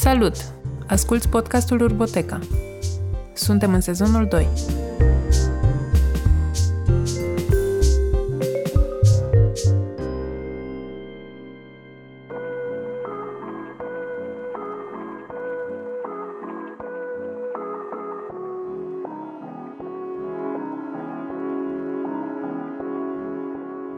Salut! Asculți podcastul Urboteca. Suntem în sezonul 2.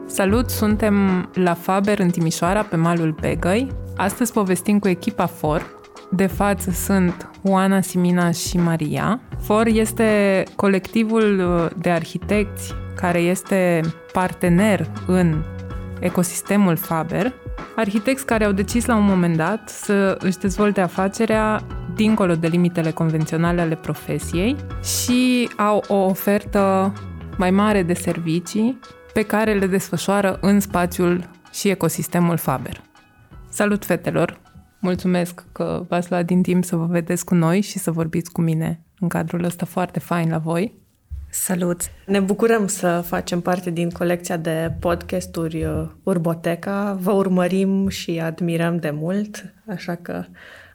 Salut, suntem la Faber în Timișoara, pe malul Begăi. Astăzi povestim cu echipa FOR. De față sunt Oana, Simina și Maria. FOR este colectivul de arhitecți care este partener în ecosistemul Faber. Arhitecți care au decis la un moment dat să își dezvolte afacerea dincolo de limitele convenționale ale profesiei și au o ofertă mai mare de servicii pe care le desfășoară în spațiul și ecosistemul Faber. Salut, fetelor! Mulțumesc că v-ați luat din timp să vă vedeți cu noi și să vorbiți cu mine în cadrul ăsta foarte fain la voi. Salut! Ne bucurăm să facem parte din colecția de podcasturi uh, Urboteca. Vă urmărim și admirăm de mult, așa că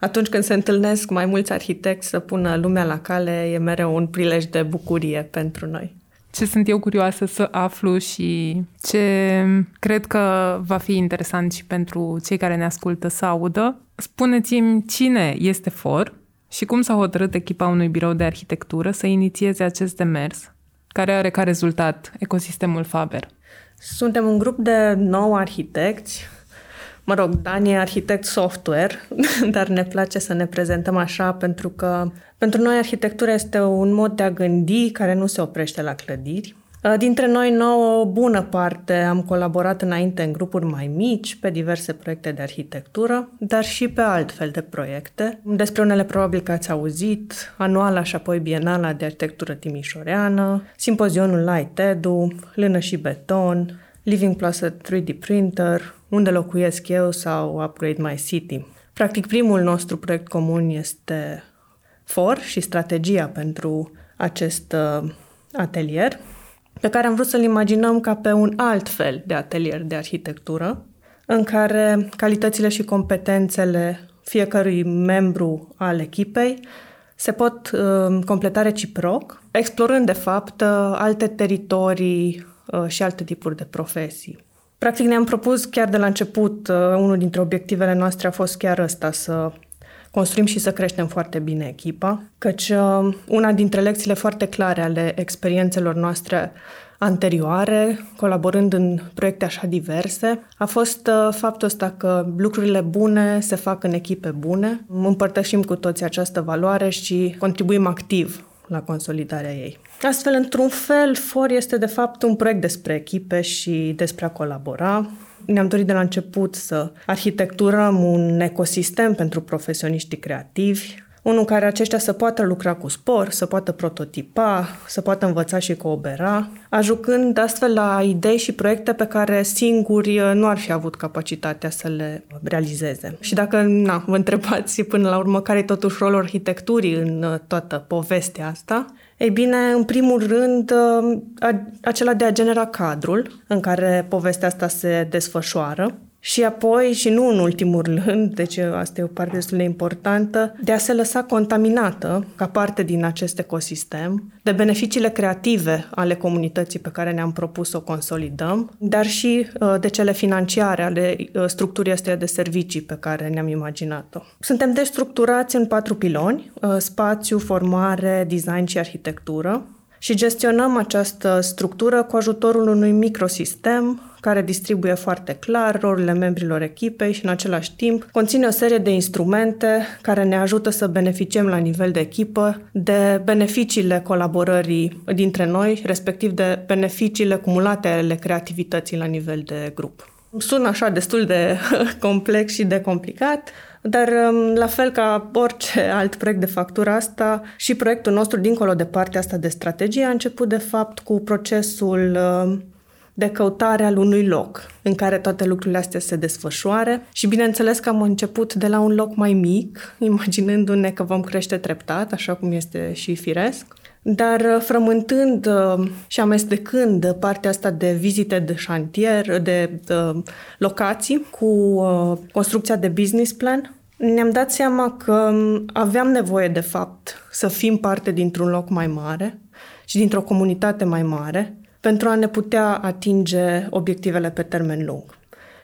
atunci când se întâlnesc mai mulți arhitecți să pună lumea la cale, e mereu un prilej de bucurie pentru noi ce sunt eu curioasă să aflu și ce cred că va fi interesant și pentru cei care ne ascultă să audă. Spuneți-mi cine este FOR și cum s-a hotărât echipa unui birou de arhitectură să inițieze acest demers, care are ca rezultat ecosistemul Faber. Suntem un grup de nouă arhitecți Mă rog, Dani e arhitect software, dar ne place să ne prezentăm așa pentru că pentru noi arhitectura este un mod de a gândi care nu se oprește la clădiri. Uh, dintre noi nouă, o bună parte am colaborat înainte în grupuri mai mici, pe diverse proiecte de arhitectură, dar și pe altfel de proiecte. Despre unele probabil că ați auzit, anuala și apoi bienala de arhitectură timișoreană, simpozionul Light Edu, Lână și Beton, Living Plus a 3D Printer, Unde locuiesc eu sau Upgrade My City. Practic, primul nostru proiect comun este FOR și strategia pentru acest uh, atelier, pe care am vrut să-l imaginăm ca pe un alt fel de atelier de arhitectură, în care calitățile și competențele fiecărui membru al echipei se pot uh, completa reciproc, explorând, de fapt, uh, alte teritorii uh, și alte tipuri de profesii. Practic ne-am propus chiar de la început, uh, unul dintre obiectivele noastre a fost chiar ăsta, să construim și să creștem foarte bine echipa, căci uh, una dintre lecțiile foarte clare ale experiențelor noastre anterioare, colaborând în proiecte așa diverse, a fost uh, faptul ăsta că lucrurile bune se fac în echipe bune, împărtășim cu toți această valoare și contribuim activ la consolidarea ei. Astfel, într-un fel, FOR este de fapt un proiect despre echipe și despre a colabora. Ne-am dorit de la început să arhitecturăm un ecosistem pentru profesioniștii creativi, unul în care aceștia să poată lucra cu spor, să poată prototipa, să poată învăța și coopera, ajucând astfel la idei și proiecte pe care singuri uh, nu ar fi avut capacitatea să le realizeze. Și dacă na, vă întrebați până la urmă care e totuși rolul arhitecturii în uh, toată povestea asta, ei bine, în primul rând, uh, acela de a genera cadrul în care povestea asta se desfășoară, și apoi, și nu în ultimul rând, deci asta e o parte destul de importantă, de a se lăsa contaminată ca parte din acest ecosistem, de beneficiile creative ale comunității pe care ne-am propus să o consolidăm, dar și uh, de cele financiare ale uh, structurii astea de servicii pe care ne-am imaginat-o. Suntem destructurați în patru piloni, uh, spațiu, formare, design și arhitectură, și gestionăm această structură cu ajutorul unui microsistem care distribuie foarte clar rolurile membrilor echipei și în același timp conține o serie de instrumente care ne ajută să beneficiem la nivel de echipă de beneficiile colaborării dintre noi, respectiv de beneficiile cumulate ale creativității la nivel de grup. Sună așa destul de complex și de complicat, dar um, la fel ca orice alt proiect de factură asta, și proiectul nostru, dincolo de partea asta de strategie, a început de fapt cu procesul um, de căutare al unui loc în care toate lucrurile astea se desfășoare și bineînțeles că am început de la un loc mai mic, imaginându-ne că vom crește treptat, așa cum este și firesc. Dar uh, frământând uh, și amestecând partea asta de vizite de șantier, de uh, locații, cu construcția de business plan, Ne-am dat seama că aveam nevoie, de fapt, să fim parte dintr-un loc mai mare și dintr-o comunitate mai mare pentru a ne putea atinge obiectivele pe termen lung.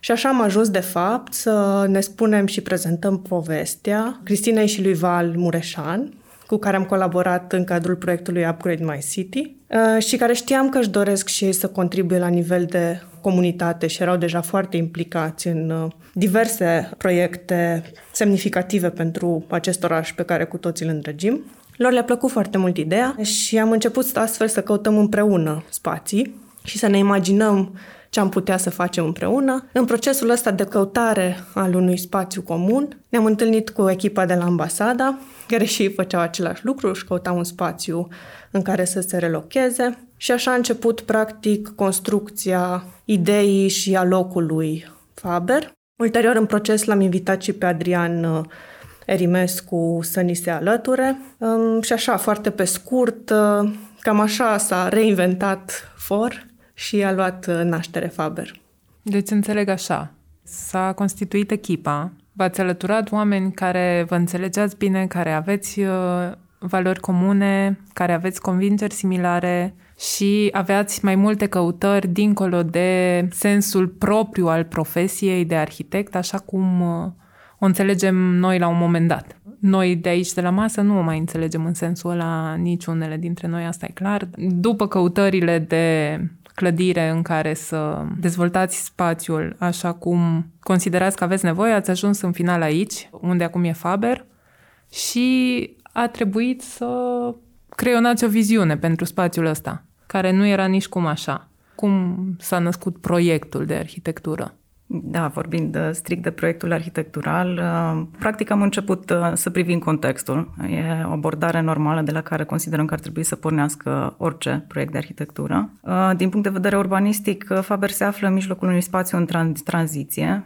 Și așa am ajuns, de fapt, să ne spunem și prezentăm povestea Cristinei și lui Val Mureșan, cu care am colaborat în cadrul proiectului Upgrade My City uh, și care știam că își doresc și ei să contribuie la nivel de comunitate și erau deja foarte implicați în uh, diverse proiecte semnificative pentru acest oraș pe care cu toții îl îndrăgim. Lor le-a plăcut foarte mult ideea și am început astfel să căutăm împreună spații și să ne imaginăm ce am putea să facem împreună. În procesul ăsta de căutare al unui spațiu comun, ne-am întâlnit cu echipa de la ambasada, care și ei făceau același lucru, își căutau un spațiu în care să se relocheze și așa a început, practic, construcția ideii și a locului Faber. Ulterior, în proces, l-am invitat și pe Adrian uh, Erimescu să ni se alăture. Um, și așa, foarte pe scurt, uh, cam așa s-a reinventat FOR și a luat uh, naștere Faber. Deci înțeleg așa, s-a constituit echipa, v-ați alăturat oameni care vă înțelegeați bine, care aveți uh, valori comune, care aveți convingeri similare și aveați mai multe căutări dincolo de sensul propriu al profesiei de arhitect, așa cum uh, o înțelegem noi la un moment dat. Noi de aici, de la masă, nu o mai înțelegem în sensul ăla niciunele dintre noi, asta e clar. După căutările de clădire în care să dezvoltați spațiul așa cum considerați că aveți nevoie, ați ajuns în final aici, unde acum e Faber, și a trebuit să creionați o viziune pentru spațiul ăsta, care nu era nici cum așa. Cum s-a născut proiectul de arhitectură? Da, vorbind uh, strict de proiectul arhitectural, uh, practic am început uh, să privim contextul. E o abordare normală de la care considerăm că ar trebui să pornească orice proiect de arhitectură. Din punct de vedere urbanistic, Faber se află în mijlocul unui spațiu în tranziție.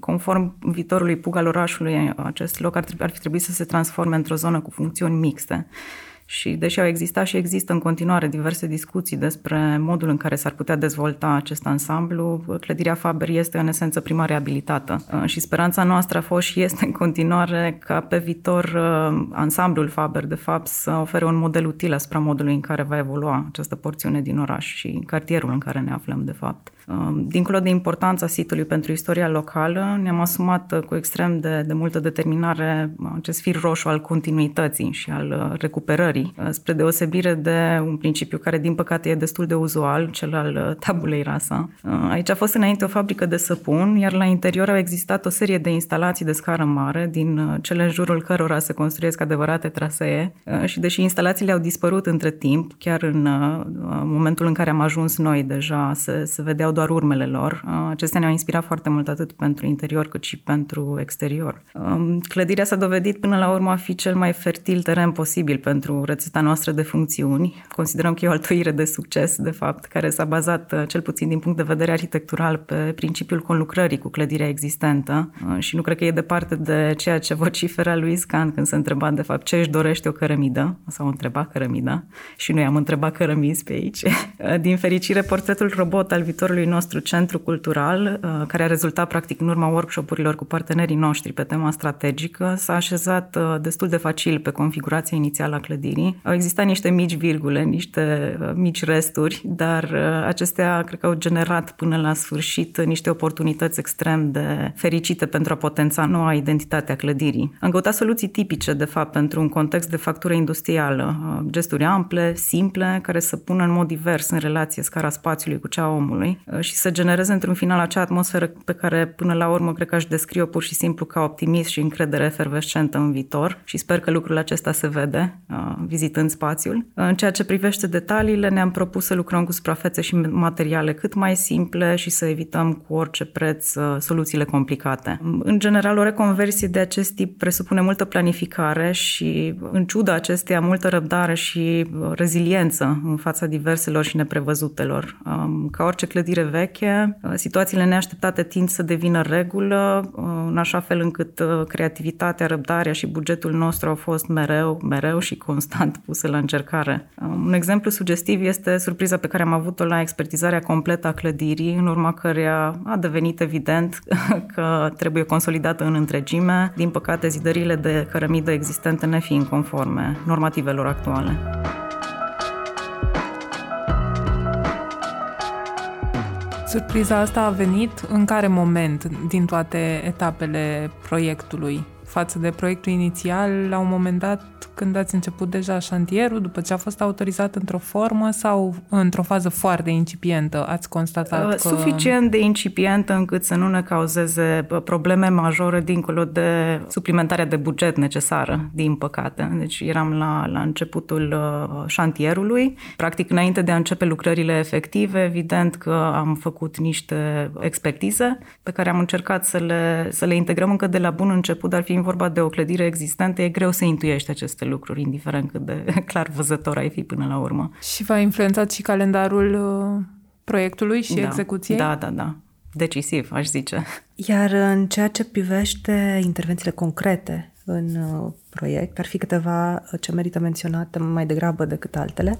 Conform viitorului pug al orașului, acest loc ar trebui, ar fi trebuit să se transforme într-o zonă cu funcțiuni mixte și deși au existat și există în continuare diverse discuții despre modul în care s-ar putea dezvolta acest ansamblu, clădirea Faber este în esență prima reabilitată. Uh, și speranța noastră a fost și este în continuare ca pe viitor uh, ansamblul Faber, de fapt, să ofere un model util asupra modului în care va evolua această porțiune din oraș și cartierul în care ne aflăm, de fapt. Um, dincolo de importanța sitului pentru istoria locală, ne-am asumat uh, cu extrem de, de multă determinare uh, acest fir roșu al continuității și al uh, recuperării, spre deosebire de un principiu care, din păcate, e destul de uzual, cel al tabulei rasa. Aici a fost înainte o fabrică de săpun, iar la interior au existat o serie de instalații de scară mare, din cele în jurul cărora se construiesc adevărate trasee și deși instalațiile au dispărut între timp, chiar în momentul în care am ajuns noi deja se, se vedeau doar urmele lor. Uh, acestea ne-au inspirat foarte mult atât pentru interior cât și pentru exterior. Um, clădirea s-a dovedit până la urmă a fi cel mai fertil teren posibil pentru rețeta noastră de funcțiuni. Considerăm că e o altoire de succes, de fapt, care s-a bazat, uh, cel puțin din punct de vedere arhitectural, pe principiul conlucrării cu clădirea existentă uh, și nu cred că e departe de ceea ce vocifera lui Scan când se întreba, de fapt, ce își dorește o cărămidă, sau întreba cărămida, și noi am întrebat cărămizi pe aici. Din fericire, portretul robot al viitorului proiectului nostru Centru Cultural, uh, care a rezultat practic în urma workshopurilor cu partenerii noștri pe tema strategică, s-a așezat uh, destul de facil pe configurația inițială a clădirii. Au existat niște mici virgule, niște uh, mici resturi, dar acestea cred că au generat până la sfârșit niște oportunități extrem de fericite pentru a potența noua identitate a clădirii. Am căutat soluții tipice, de fapt, pentru un context de factură industrială, gesturi ample, simple, care să pună în mod divers în relație scara spațiului cu cea a omului Uh, și să genereze într-un final acea atmosferă pe care până la urmă cred că aș descrie-o pur și simplu ca optimism și încredere efervescentă în viitor și sper că lucrul acesta se vede uh, vizitând spațiul. Uh, în ceea ce privește detaliile, ne-am propus să lucrăm cu suprafețe și materiale cât mai simple și să evităm cu orice preț soluțiile complicate. În general, o reconversie de acest tip presupune multă planificare și, în ciuda acesteia, multă răbdare și reziliență în fața diverselor și neprevăzutelor. Um, ca orice clădire clădire veche. Situațiile neașteptate tind să devină regulă, în așa fel încât creativitatea, răbdarea și bugetul nostru au fost mereu, mereu și constant puse la încercare. Un exemplu sugestiv este surpriza pe care am avut-o la expertizarea completă a clădirii, în urma căreia a devenit evident că trebuie consolidată în întregime, din păcate zidările de cărămidă existente nefiind conforme normativelor actuale. Surpriza asta a venit în care moment din toate etapele proiectului? Față de proiectul inițial, la un moment dat când ați început deja șantierul, după ce a fost autorizat într-o formă sau într-o fază foarte incipientă ați constatat uh, că... Suficient de incipientă încât să nu ne cauzeze probleme majore dincolo de suplimentarea de buget necesară, din păcate. Deci eram la, la începutul uh, șantierului. Practic, înainte de a începe lucrările efective, evident că am făcut niște expertize pe care am încercat să le, să le integrăm încă de la bun început, dar fiind vorba de o clădire existentă, e greu să intuiești aceste aceste lucruri, indiferent cât de clar văzător ai fi până la urmă. Și v-a influențat și calendarul uh, proiectului și da, execuției? Da, da, da. Decisiv, aș zice. Iar în ceea ce privește intervențiile concrete în uh, proiect, ar fi câteva uh, ce merită menționate mai degrabă decât altele.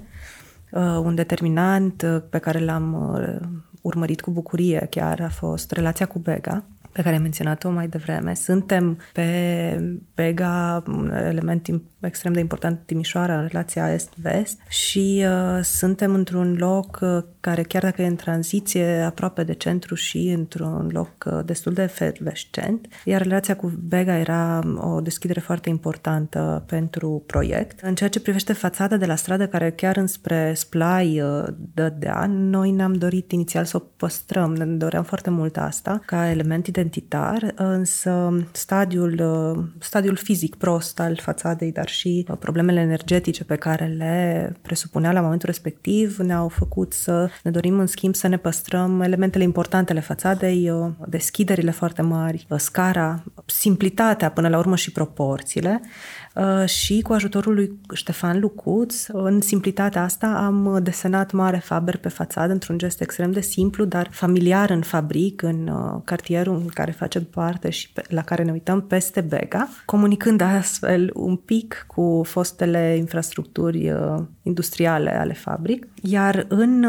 Un determinant pe care l-am urmărit cu bucurie chiar a fost relația cu Bega, pe care ai menționat-o mai devreme. Suntem pe Bega, un element extrem de important Timișoara în relația est-vest și uh, suntem într-un loc uh, care chiar dacă e în tranziție aproape de centru și într-un loc uh, destul de efervescent, iar relația cu Bega era o deschidere foarte importantă pentru proiect. În ceea ce privește fațada de la stradă care chiar înspre Splai uh, dădea, noi ne-am dorit inițial să o păstrăm, ne doream foarte mult asta ca element identitar, însă stadiul, uh, stadiul fizic prost al fațadei, dar și problemele energetice pe care le presupunea la momentul respectiv ne-au făcut să ne dorim în schimb să ne păstrăm elementele importante ale fațadei, deschiderile foarte mari, scara, simplitatea până la urmă și proporțiile. Uh, și cu ajutorul lui Ștefan Lucuț, în simplitatea asta, am desenat mare Faber pe fațadă într-un gest extrem de simplu, dar familiar în fabric, în uh, cartierul în care facem parte și pe, la care ne uităm peste Bega, comunicând astfel un pic cu fostele infrastructuri uh, industriale ale fabric. Iar în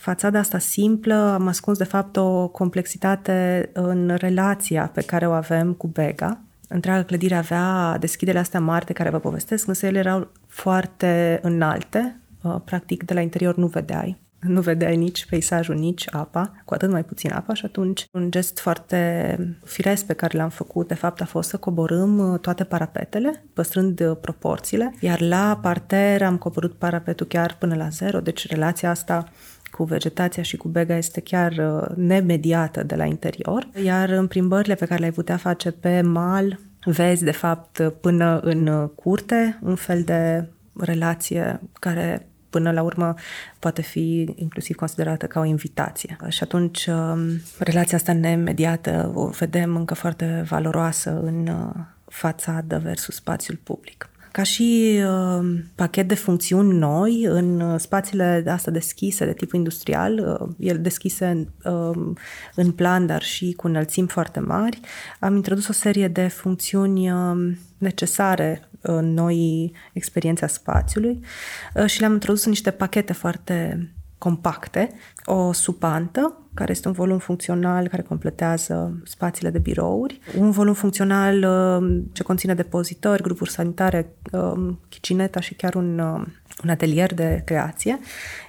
fațada asta simplă am ascuns de fapt o complexitate în relația pe care o avem cu Bega, întreaga clădire avea deschiderile astea mari de care vă povestesc, însă ele erau foarte înalte, uh, practic de la interior nu vedeai. Nu vedeai nici peisajul, nici apa, cu atât mai puțin apa și atunci un gest foarte firesc pe care l-am făcut, de fapt, a fost să coborâm uh, toate parapetele, păstrând uh, proporțiile, iar la parter am coborât parapetul chiar până la zero, deci relația asta cu vegetația și cu bega este chiar uh, nemediată de la interior, iar în plimbările pe care le-ai putea face pe mal, vezi de fapt până în uh, curte un fel de relație care până la urmă poate fi inclusiv considerată ca o invitație. Și atunci um, relația asta nemediată o vedem încă foarte valoroasă în uh, fațadă versus spațiul public ca și uh, pachet de funcțiuni noi în uh, spațiile astea deschise de tip industrial, uh, ele deschise uh, în plan, dar și cu înălțimi foarte mari, am introdus o serie de funcțiuni uh, necesare în noi experiențe a spațiului uh, și le-am introdus în niște pachete foarte compacte, o supantă, care este un volum funcțional care completează spațiile de birouri, un volum funcțional uh, ce conține depozitori, grupuri sanitare, chicineta uh, și chiar un, uh, un atelier de creație,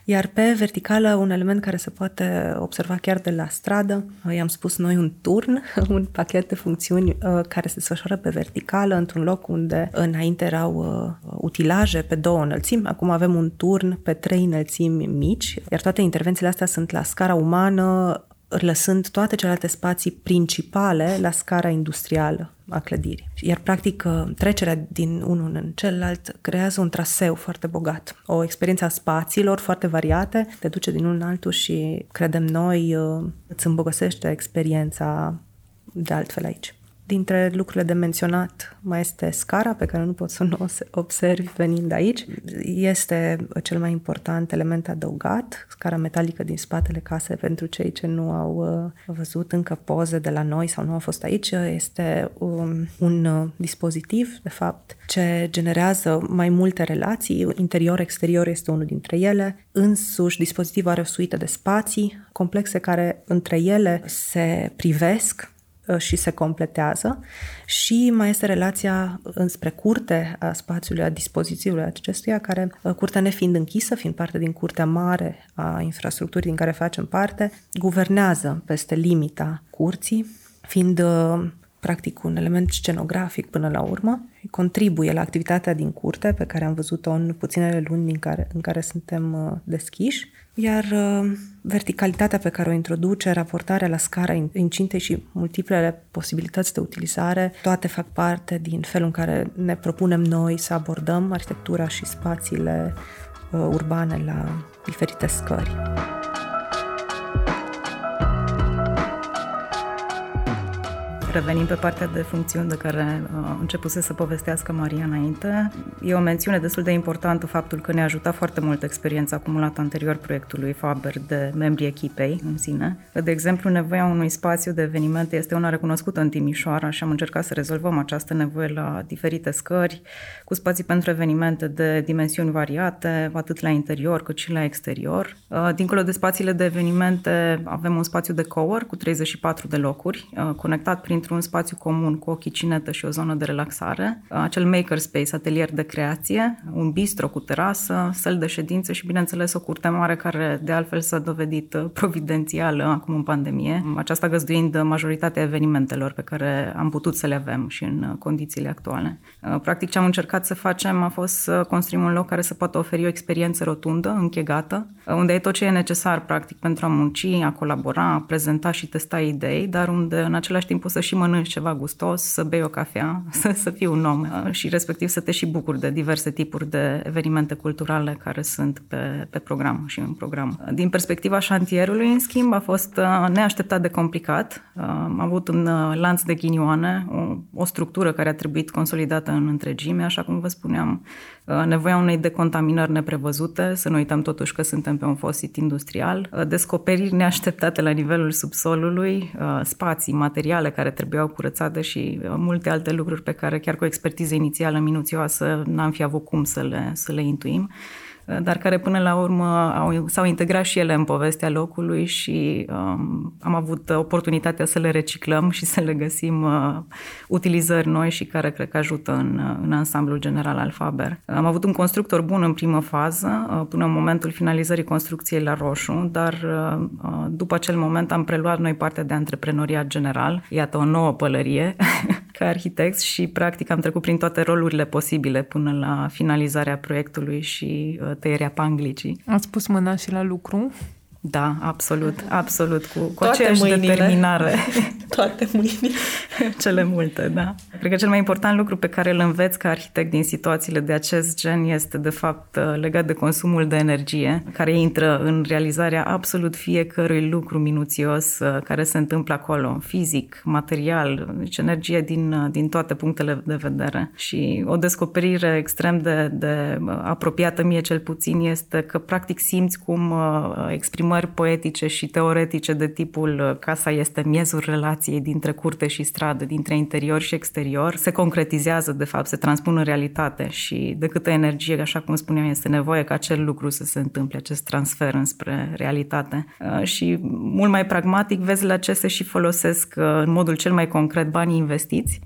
iar pe verticală un element care se poate observa chiar de la stradă, i-am spus noi un turn, un pachet de funcțiuni care se desfășoară pe verticală într-un loc unde înainte erau utilaje pe două înălțimi, acum avem un turn pe trei înălțimi mici, iar toate intervențiile astea sunt la scara umană, lăsând toate celelalte spații principale la scara industrială a clădirii. Iar, practic, trecerea din unul în celălalt creează un traseu foarte bogat. O experiență a spațiilor foarte variate, te duce din unul în altul și, credem noi, îți îmbogăsește experiența de altfel aici. Dintre lucrurile de menționat mai este scara pe care nu pot să nu o observi venind aici. Este cel mai important element adăugat, scara metalică din spatele casei pentru cei ce nu au uh, văzut încă poze de la noi sau nu au fost aici. Este un, un uh, dispozitiv, de fapt, ce generează mai multe relații. Interior-exterior este unul dintre ele. Însuși, dispozitivul are o suită de spații complexe care între ele se privesc Uh, și se completează. Și mai este relația înspre curte a spațiului, a dispozițiului acestuia, care uh, curtea nefiind închisă, fiind parte din curtea mare a infrastructurii din care facem parte, guvernează peste limita curții, fiind uh, practic un element scenografic până la urmă, contribuie la activitatea din curte pe care am văzut-o în puținele luni din care, în care suntem deschiși iar uh, verticalitatea pe care o introduce, raportarea la scara incintei și multiplele posibilități de utilizare, toate fac parte din felul în care ne propunem noi să abordăm arhitectura și spațiile uh, urbane la diferite scări. Revenim pe partea de funcțiuni de care uh, începuse să povestească Maria înainte. E o mențiune destul de importantă faptul că ne-a ajutat foarte mult experiența acumulată anterior proiectului Faber de membrii echipei în sine. De exemplu, nevoia unui spațiu de evenimente este una recunoscută în Timișoara și am încercat să rezolvăm această nevoie la diferite scări, cu spații pentru evenimente de dimensiuni variate, atât la interior cât și la exterior. Uh, dincolo de spațiile de evenimente, avem un spațiu de cowork cu 34 de locuri, uh, conectat prin într-un spațiu comun cu o chicinetă și o zonă de relaxare, acel makerspace, atelier de creație, un bistro cu terasă, săl de ședințe și, bineînțeles, o curte mare care, de altfel, s-a dovedit uh, providențială acum în pandemie, aceasta găzduind majoritatea evenimentelor pe care am putut să le avem și în uh, condițiile actuale. Uh, practic, ce am încercat să facem a fost să construim un loc care să poată oferi o experiență rotundă, închegată, unde e tot ce e necesar, practic, pentru a munci, a colabora, a prezenta și testa idei, dar unde, în același timp, poți să și mănânci ceva gustos, să bei o cafea, să, să fii un om uh, și respectiv să te și bucuri de diverse tipuri de evenimente culturale care sunt pe, pe program și în program. Din perspectiva șantierului, în schimb, a fost uh, neașteptat de complicat. Uh, am avut un lanț de ghinioane, o, o structură care a trebuit consolidată în întregime, așa cum vă spuneam, nevoia unei decontaminări neprevăzute, să nu uităm totuși că suntem pe un fost sit industrial, descoperiri neașteptate la nivelul subsolului, spații, materiale care trebuiau curățate și multe alte lucruri pe care chiar cu o expertiză inițială minuțioasă n-am fi avut cum să le, să le intuim dar care până la urmă au, s-au integrat și ele în povestea locului și um, am avut oportunitatea să le reciclăm și să le găsim uh, utilizări noi și care cred că ajută în, în ansamblul general al Faber. Am avut un constructor bun în primă fază, uh, până în momentul finalizării construcției la Roșu, dar uh, uh după acel moment am preluat noi partea de antreprenoriat general, iată o nouă pălărie ca arhitect și practic am trecut prin toate rolurile posibile până la finalizarea proiectului și uh, tăierea panglicii. Ați pus mâna și la lucru? Da, absolut, absolut, cu, cu aceeași mâinile. determinare. Toate mâinile. Cele multe, da. Cred că cel mai important lucru pe care îl înveți ca arhitect din situațiile de acest gen este, de fapt, legat de consumul de energie, care intră în realizarea absolut fiecărui lucru minuțios uh, care se întâmplă acolo, fizic, material, deci energie din, uh, din toate punctele de vedere. Și o descoperire extrem de, de uh, apropiată mie cel puțin este că, practic, simți cum exprimă exprimări poetice și teoretice de tipul uh, casa este miezul relației dintre curte și stradă, dintre interior și exterior, se concretizează, de fapt, se transpun în realitate și de câtă energie, așa cum spuneam, este nevoie ca acel lucru să se întâmple, acest transfer înspre realitate. Uh, și mult mai pragmatic vezi la ce se și folosesc uh, în modul cel mai concret banii investiți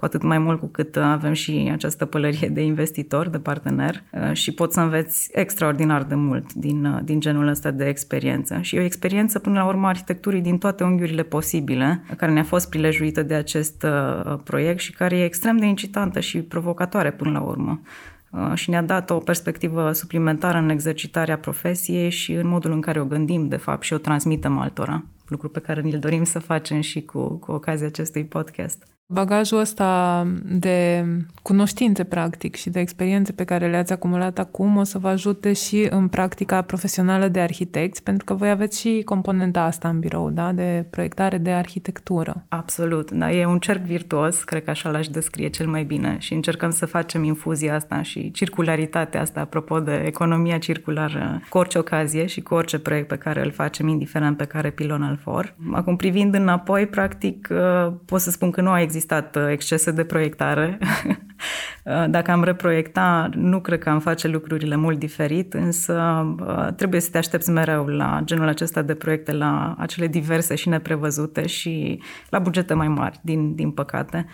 cu atât mai mult cu cât avem și această pălărie de investitor, de partener uh, și poți să înveți extraordinar de mult din, uh, din genul ăsta de experiență. Și e o experiență, până la urmă, arhitecturii din toate unghiurile posibile, care ne-a fost prilejuită de acest uh, proiect și care e extrem de incitantă și provocatoare până la urmă și ne-a dat o perspectivă suplimentară în exercitarea profesiei și în modul în care o gândim, de fapt, și o transmitem altora, lucru pe care ni-l dorim să facem și cu, cu ocazia acestui podcast. Bagajul ăsta de cunoștințe, practic, și de experiențe pe care le-ați acumulat acum o să vă ajute și în practica profesională de arhitecți, pentru că voi aveți și componenta asta în birou, da? De proiectare de arhitectură. Absolut, da, e un cerc virtuos, cred că așa l-aș descrie cel mai bine și încercăm să facem infuzia asta și circularitatea asta, apropo de economia circulară, cu orice ocazie și cu orice proiect pe care îl facem, indiferent pe care pilon îl for. Acum, privind înapoi, practic, uh, pot să spun că nu a existat existat uh, excese de proiectare. Uh, dacă am reproiecta, nu cred că am face lucrurile mult diferit, însă uh, trebuie să te aștepți mereu la genul acesta de proiecte, la acele diverse și neprevăzute și la bugete mai mari, din, din păcate.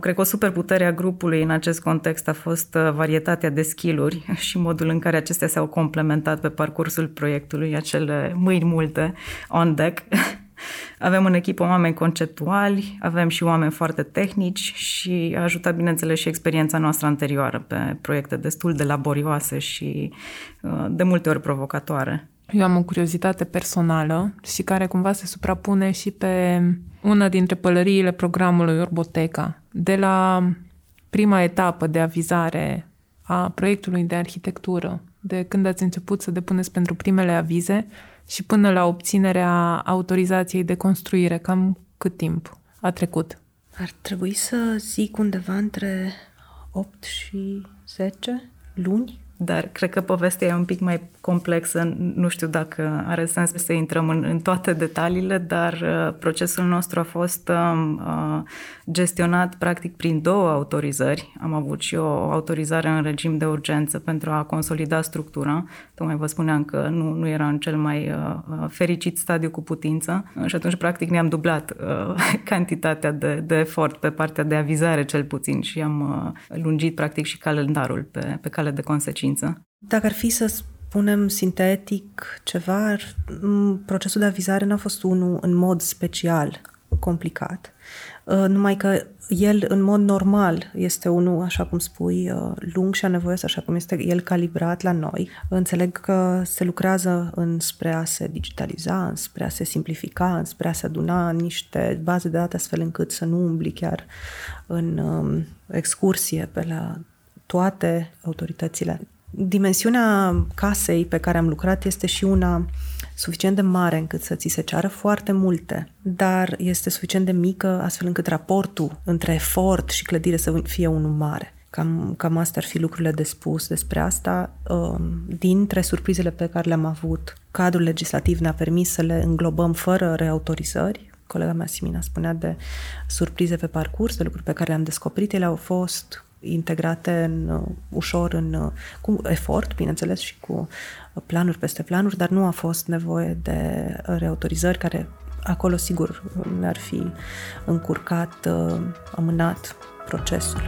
Cred că o superputere a grupului în acest context a fost varietatea de skill-uri și modul în care acestea s-au complementat pe parcursul proiectului, acele mâini multe on deck Avem în echipă oameni conceptuali, avem și oameni foarte tehnici și a ajutat, bineînțeles, și experiența noastră anterioară pe proiecte destul de laborioase și uh, de multe ori provocatoare. Eu am o curiozitate personală și care cumva se suprapune și pe una dintre pălăriile programului Orboteca. De la prima etapă de avizare a proiectului de arhitectură, de când ați început să depuneți pentru primele avize, și până la obținerea autorizației de construire, cam cât timp a trecut? Ar trebui să zic undeva între 8 și 10 luni. Dar cred că povestea e un pic mai complexă, nu știu dacă are sens să intrăm în, în toate detaliile, dar uh, procesul nostru a fost uh, uh, gestionat practic prin două autorizări. Am avut și o autorizare în regim de urgență pentru a consolida structura. Tocmai vă spuneam că nu, nu era în cel mai uh, uh fericit stadiu cu putință și atunci practic ne-am dublat uh, cantitatea de, de efort pe partea de avizare cel puțin și am uh, lungit practic și calendarul pe, pe cale de consecință. Dacă ar fi să spunem sintetic ceva, procesul de avizare n-a fost unul în mod special complicat, uh, numai că el în mod normal este unul, așa cum spui, uh, lung și anevoios, așa cum este el calibrat la noi. Înțeleg că se lucrează înspre a se digitaliza, înspre a se simplifica, înspre a se aduna niște baze de date astfel încât să nu umbli chiar în um, excursie pe la toate autoritățile dimensiunea casei pe care am lucrat este și una suficient de mare încât să ți se ceară foarte multe, dar este suficient de mică astfel încât raportul între efort și clădire să fie unul mare. Cam, cam astea ar fi lucrurile de spus despre asta. Um, dintre surprizele pe care le-am avut, cadrul legislativ ne-a permis să le înglobăm fără reautorizări. Colega mea, Simina, spunea de surprize pe parcurs, de lucruri pe care le-am descoperit. Ele au fost integrate în, uh, ușor în, uh, cu efort, bineînțeles, și cu planuri peste planuri, dar nu a fost nevoie de reautorizări care acolo, sigur, ne-ar fi încurcat, uh, amânat procesul.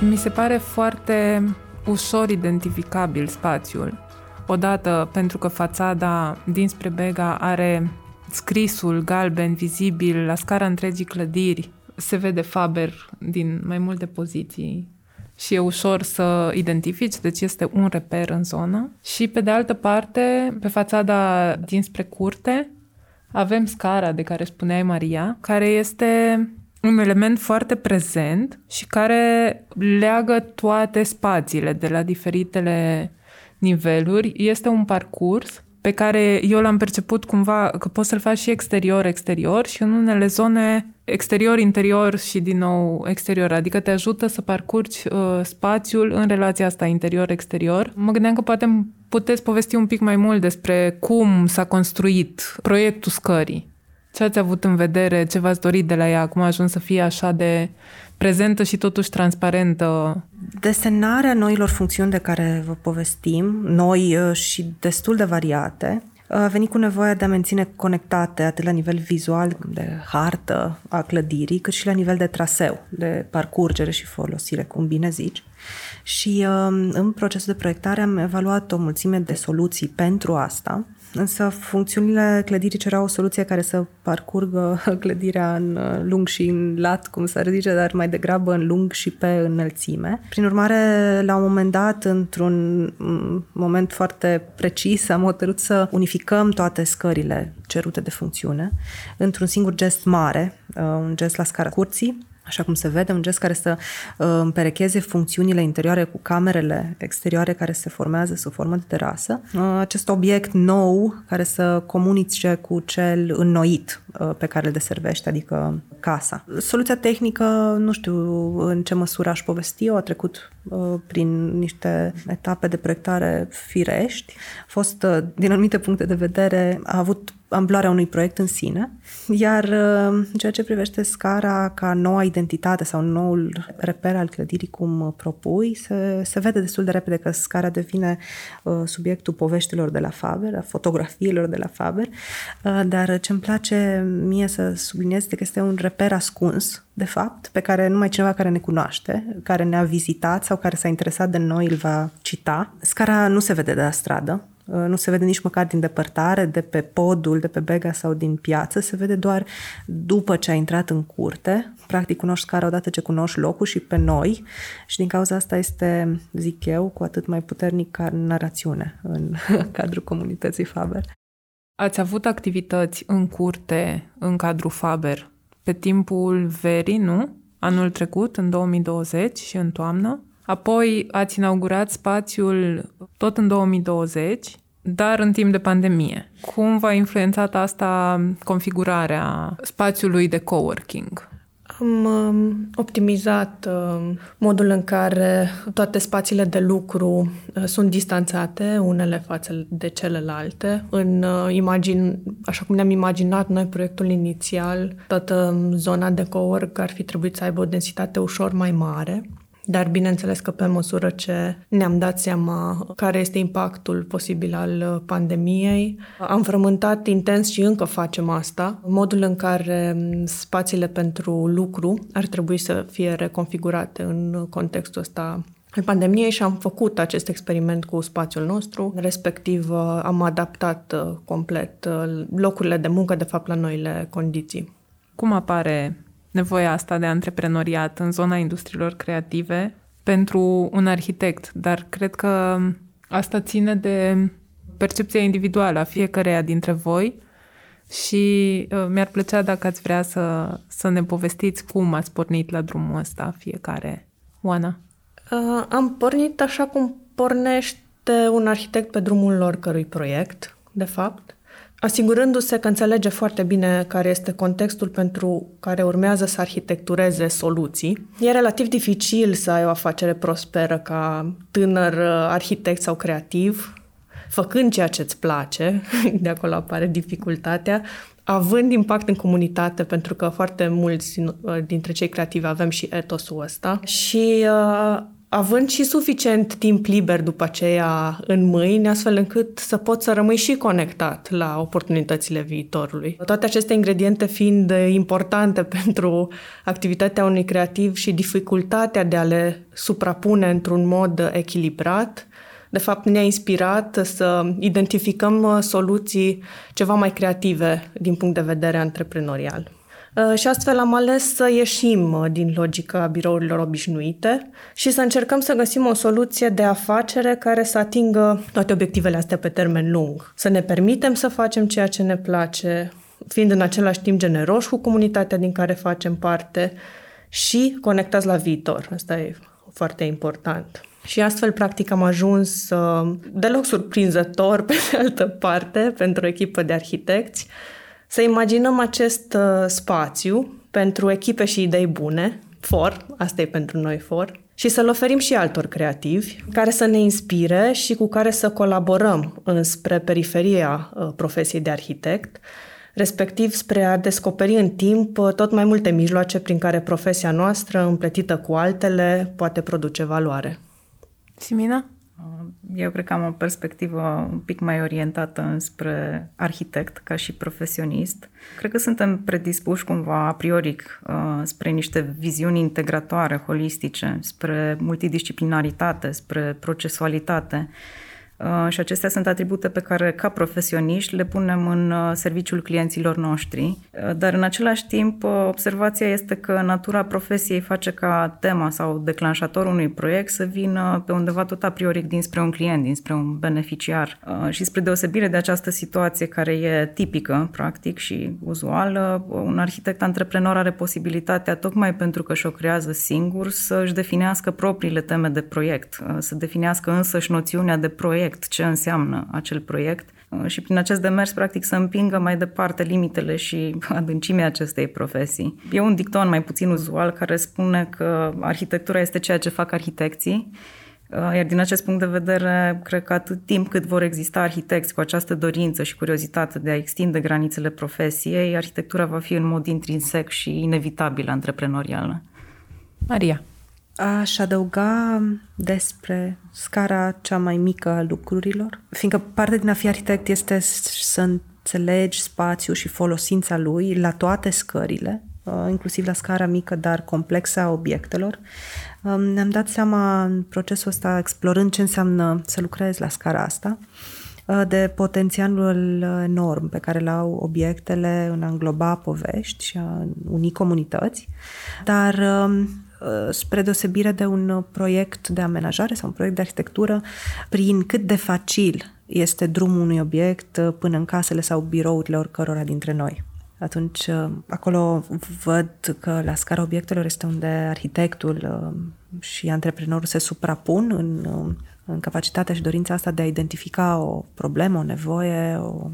Mi se pare foarte ușor identificabil spațiul. Odată pentru că fațada dinspre Bega are scrisul galben vizibil la scara întregii clădiri. Se vede Faber din mai multe poziții și e ușor să identifici, deci este un reper în zonă. Și pe de altă parte, pe fațada dinspre curte, avem scara de care spuneai Maria, care este un element foarte prezent și care leagă toate spațiile de la diferitele niveluri. Este un parcurs pe care eu l-am perceput cumva că poți să-l faci și exterior-exterior și în unele zone exterior-interior și din nou exterior, adică te ajută să parcurgi uh, spațiul în relația asta interior-exterior. Mă gândeam că poate puteți povesti un pic mai mult despre cum s-a construit proiectul scării. Ce ați avut în vedere, ce v-ați dorit de la ea, cum a ajuns să fie așa de prezentă și totuși transparentă. Desenarea noilor funcțiuni de care vă povestim, noi uh, și destul de variate, a venit cu nevoia de a menține conectate atât la nivel vizual, de hartă a clădirii, cât și la nivel de traseu, de parcurgere și folosire, cum bine zici. Și um, în procesul de proiectare am evaluat o mulțime de soluții pentru asta însă funcțiunile clădirii cereau o soluție care să parcurgă clădirea în lung și în lat, cum să ridice, dar mai degrabă în lung și pe înălțime. Prin urmare, la un moment dat, într-un moment foarte precis, am hotărât să unificăm toate scările cerute de funcțiune într-un singur gest mare, uh, un gest la scara curții, așa cum se vede, un gest care să uh, împerecheze funcțiunile interioare cu camerele exterioare care se formează sub formă de terasă. Uh, acest obiect nou care să comunice cu cel înnoit uh, pe care îl deservește, adică casa. Soluția tehnică, nu știu în ce măsură aș povesti-o, a trecut prin niște etape de proiectare firești. A fost, din anumite puncte de vedere, a avut amploarea unui proiect în sine, iar în ceea ce privește scara ca noua identitate sau noul reper al clădirii cum propui, se, se vede destul de repede că scara devine uh, subiectul poveștilor de la Faber, a fotografiilor de la Faber, uh, dar ce îmi place mie să subliniez este că este un reper ascuns, de fapt, pe care numai cineva care ne cunoaște, care ne-a vizitat sau care s-a interesat de noi îl va cita. Scara nu se vede de la stradă, Uh, nu se vede nici măcar din depărtare, de pe podul, de pe bega sau din piață, se vede doar după ce a intrat în curte. Practic cunoști scara odată ce cunoști locul și pe noi și din cauza asta este, zic eu, cu atât mai puternic ca narațiune în cadrul comunității Faber. Ați avut activități în curte, în cadrul Faber, pe timpul verii, nu? Anul trecut, în 2020 și în toamnă? Apoi ați inaugurat spațiul tot în 2020, dar în timp de pandemie. Cum v-a influențat asta configurarea spațiului de coworking? Am um, optimizat um, modul în care toate spațiile de lucru uh, sunt distanțate unele față de celelalte. În uh, imagine, așa cum ne-am imaginat noi proiectul inițial, toată zona de cowork ar fi trebuit să aibă o densitate ușor mai mare. Dar bineînțeles că pe măsură ce ne-am dat seama care este impactul posibil al uh, pandemiei, am frământat intens și încă facem asta, modul în care um, spațiile pentru lucru ar trebui să fie reconfigurate în contextul ăsta al pandemiei și am făcut acest experiment cu spațiul nostru, respectiv uh, am adaptat uh, complet locurile de muncă, de fapt, la noile condiții. Cum apare nevoia asta de antreprenoriat în zona industriilor creative pentru un arhitect, dar cred că asta ține de percepția individuală a fiecăreia dintre voi și uh, mi-ar plăcea dacă ați vrea să, să ne povestiți cum ați pornit la drumul ăsta fiecare. Oana? Uh, am pornit așa cum pornește un arhitect pe drumul lor cărui proiect, de fapt asigurându-se că înțelege foarte bine care este contextul pentru care urmează să arhitectureze soluții. E relativ dificil să ai o afacere prosperă ca tânăr uh, arhitect sau creativ, făcând ceea ce îți place, de acolo apare dificultatea, având impact în comunitate, pentru că foarte mulți uh, dintre cei creativi avem și etosul ăsta și uh, având și suficient timp liber după aceea în mâini, astfel încât să poți să rămâi și conectat la oportunitățile viitorului. Toate aceste ingrediente fiind importante pentru activitatea unui creativ și dificultatea de a le suprapune într-un mod echilibrat, de fapt ne-a inspirat să identificăm soluții ceva mai creative din punct de vedere antreprenorial. Uh, și astfel am ales să ieșim uh, din logica birourilor obișnuite și să încercăm să găsim o soluție de afacere care să atingă toate obiectivele astea pe termen lung. Să ne permitem să facem ceea ce ne place, fiind în același timp generoși cu comunitatea din care facem parte și conectați la viitor. Asta e foarte important. Și astfel, practic, am ajuns uh, deloc surprinzător, pe de altă parte, pentru o echipă de arhitecți, să imaginăm acest uh, spațiu pentru echipe și idei bune, for, asta e pentru noi for, și să-l oferim și altor creativi care să ne inspire și cu care să colaborăm înspre periferia uh, profesiei de arhitect, respectiv spre a descoperi în timp uh, tot mai multe mijloace prin care profesia noastră, împletită cu altele, poate produce valoare. Simina? Eu cred că am o perspectivă un pic mai orientată înspre arhitect ca și profesionist. Cred că suntem predispuși cumva a priori uh, spre niște viziuni integratoare, holistice, spre multidisciplinaritate, spre procesualitate. Uh, și acestea sunt atribute pe care, ca profesioniști, le punem în uh, serviciul clienților noștri. Uh, dar, în același timp, observația este că natura profesiei face ca tema sau declanșatorul unui proiect să vină pe undeva tot a priori dinspre un client, dinspre un beneficiar. Și spre deosebire de această situație care e tipică, practic, și uzuală, un arhitect antreprenor are posibilitatea, tocmai pentru că și-o creează singur, să își definească propriile teme de proiect, să definească însăși noțiunea de proiect proiect, ce înseamnă acel proiect uh, și prin acest demers, practic, să împingă mai departe limitele și adâncimea acestei profesii. E un dicton mai puțin uzual care spune că arhitectura este ceea ce fac arhitecții, uh, iar din acest punct de vedere, cred că atât timp cât vor exista arhitecți cu această dorință și curiozitate de a extinde granițele profesiei, arhitectura va fi în mod intrinsec și inevitabil antreprenorială. Maria. Aș adăuga despre scara cea mai mică a lucrurilor, fiindcă parte din a fi arhitect este să înțelegi spațiul și folosința lui la toate scările, uh, inclusiv la scara mică, dar complexă a obiectelor. Um, ne-am dat seama în procesul ăsta, explorând ce înseamnă să lucrezi la scara asta, uh, de potențialul enorm pe care le au obiectele în a îngloba povești și a uni comunități, dar um, Uh, spre deosebire de un proiect de amenajare sau un proiect de arhitectură, prin cât de facil este drumul unui obiect uh, până în casele sau birourile oricărora dintre noi. Atunci, uh, acolo văd că la scara obiectelor este unde arhitectul și antreprenorul se suprapun în, în capacitatea și dorința asta de a identifica o problemă, o nevoie, o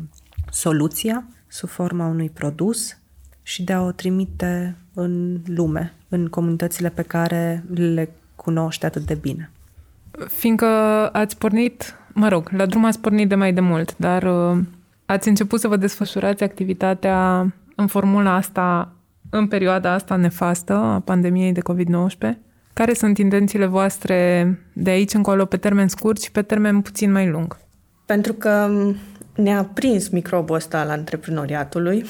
soluție sub forma unui produs și de a o trimite în lume, în comunitățile pe care le cunoște atât de bine. Fiindcă ați pornit, mă rog, la drum ați pornit de mai de mult, dar uh, ați început să vă desfășurați activitatea în formula asta, în perioada asta nefastă a pandemiei de COVID-19. Care sunt intențiile voastre de aici încolo pe termen scurt și pe termen puțin mai lung? Pentru că ne-a prins microbul ăsta al antreprenoriatului.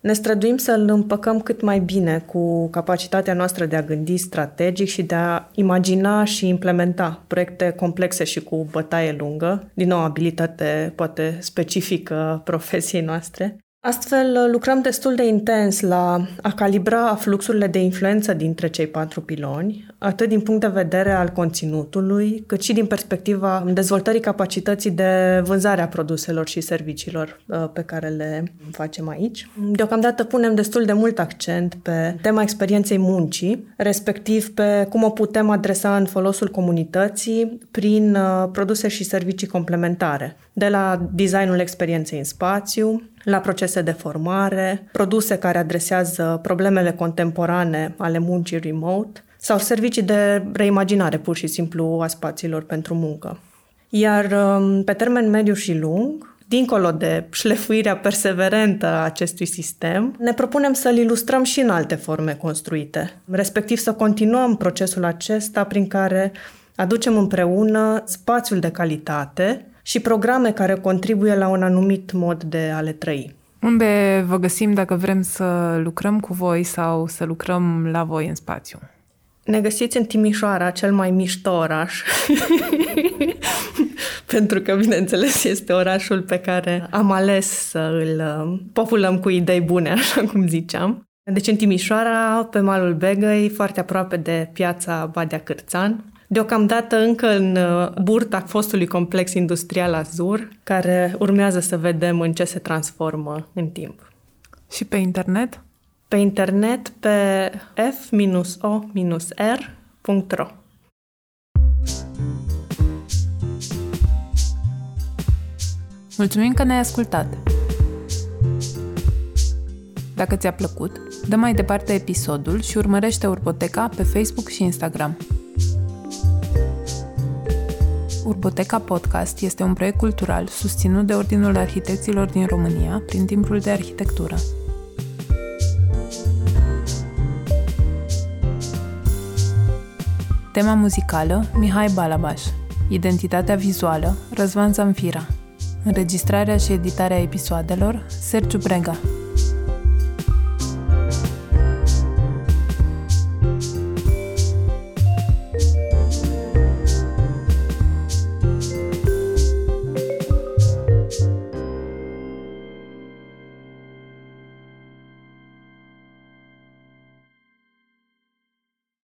Ne străduim să îl împăcăm cât mai bine cu capacitatea noastră de a gândi strategic și de a imagina și implementa proiecte complexe și cu bătaie lungă, din nou abilitate poate specifică profesiei noastre. Astfel, lucrăm destul de intens la a calibra fluxurile de influență dintre cei patru piloni, atât din punct de vedere al conținutului, cât și din perspectiva dezvoltării capacității de vânzare a produselor și serviciilor uh, pe care le facem aici. Deocamdată punem destul de mult accent pe tema experienței muncii, respectiv pe cum o putem adresa în folosul comunității prin uh, produse și servicii complementare, de la designul experienței în spațiu, la procese de formare, produse care adresează problemele contemporane ale muncii remote sau servicii de reimaginare pur și simplu a spațiilor pentru muncă. Iar um, pe termen mediu și lung, dincolo de șlefuirea perseverentă a acestui sistem, ne propunem să-l ilustrăm și în alte forme construite, respectiv să continuăm procesul acesta prin care aducem împreună spațiul de calitate și programe care contribuie la un anumit mod de a le trăi. Unde vă găsim dacă vrem să lucrăm cu voi sau să lucrăm la voi în spațiu? Ne găsiți în Timișoara, cel mai mișto oraș. Pentru că, bineînțeles, este orașul pe care am ales să îl uh, populăm cu idei bune, așa cum ziceam. Deci în Timișoara, pe malul Begăi, foarte aproape de piața Badea Cârțan, Deocamdată încă în uh, burta fostului complex industrial Azur, care urmează să vedem în ce se transformă în timp. Și pe internet? Pe internet pe f-o-r.ro Mulțumim că ne-ai ascultat! Dacă ți-a plăcut, dă mai departe episodul și urmărește Urboteca pe Facebook și Instagram. Urboteca Podcast este un proiect cultural susținut de Ordinul Arhitecților din România prin timpul de arhitectură. Tema muzicală, Mihai Balabaș. Identitatea vizuală, Răzvan Zamfira. Înregistrarea și editarea episoadelor, Sergiu Brega.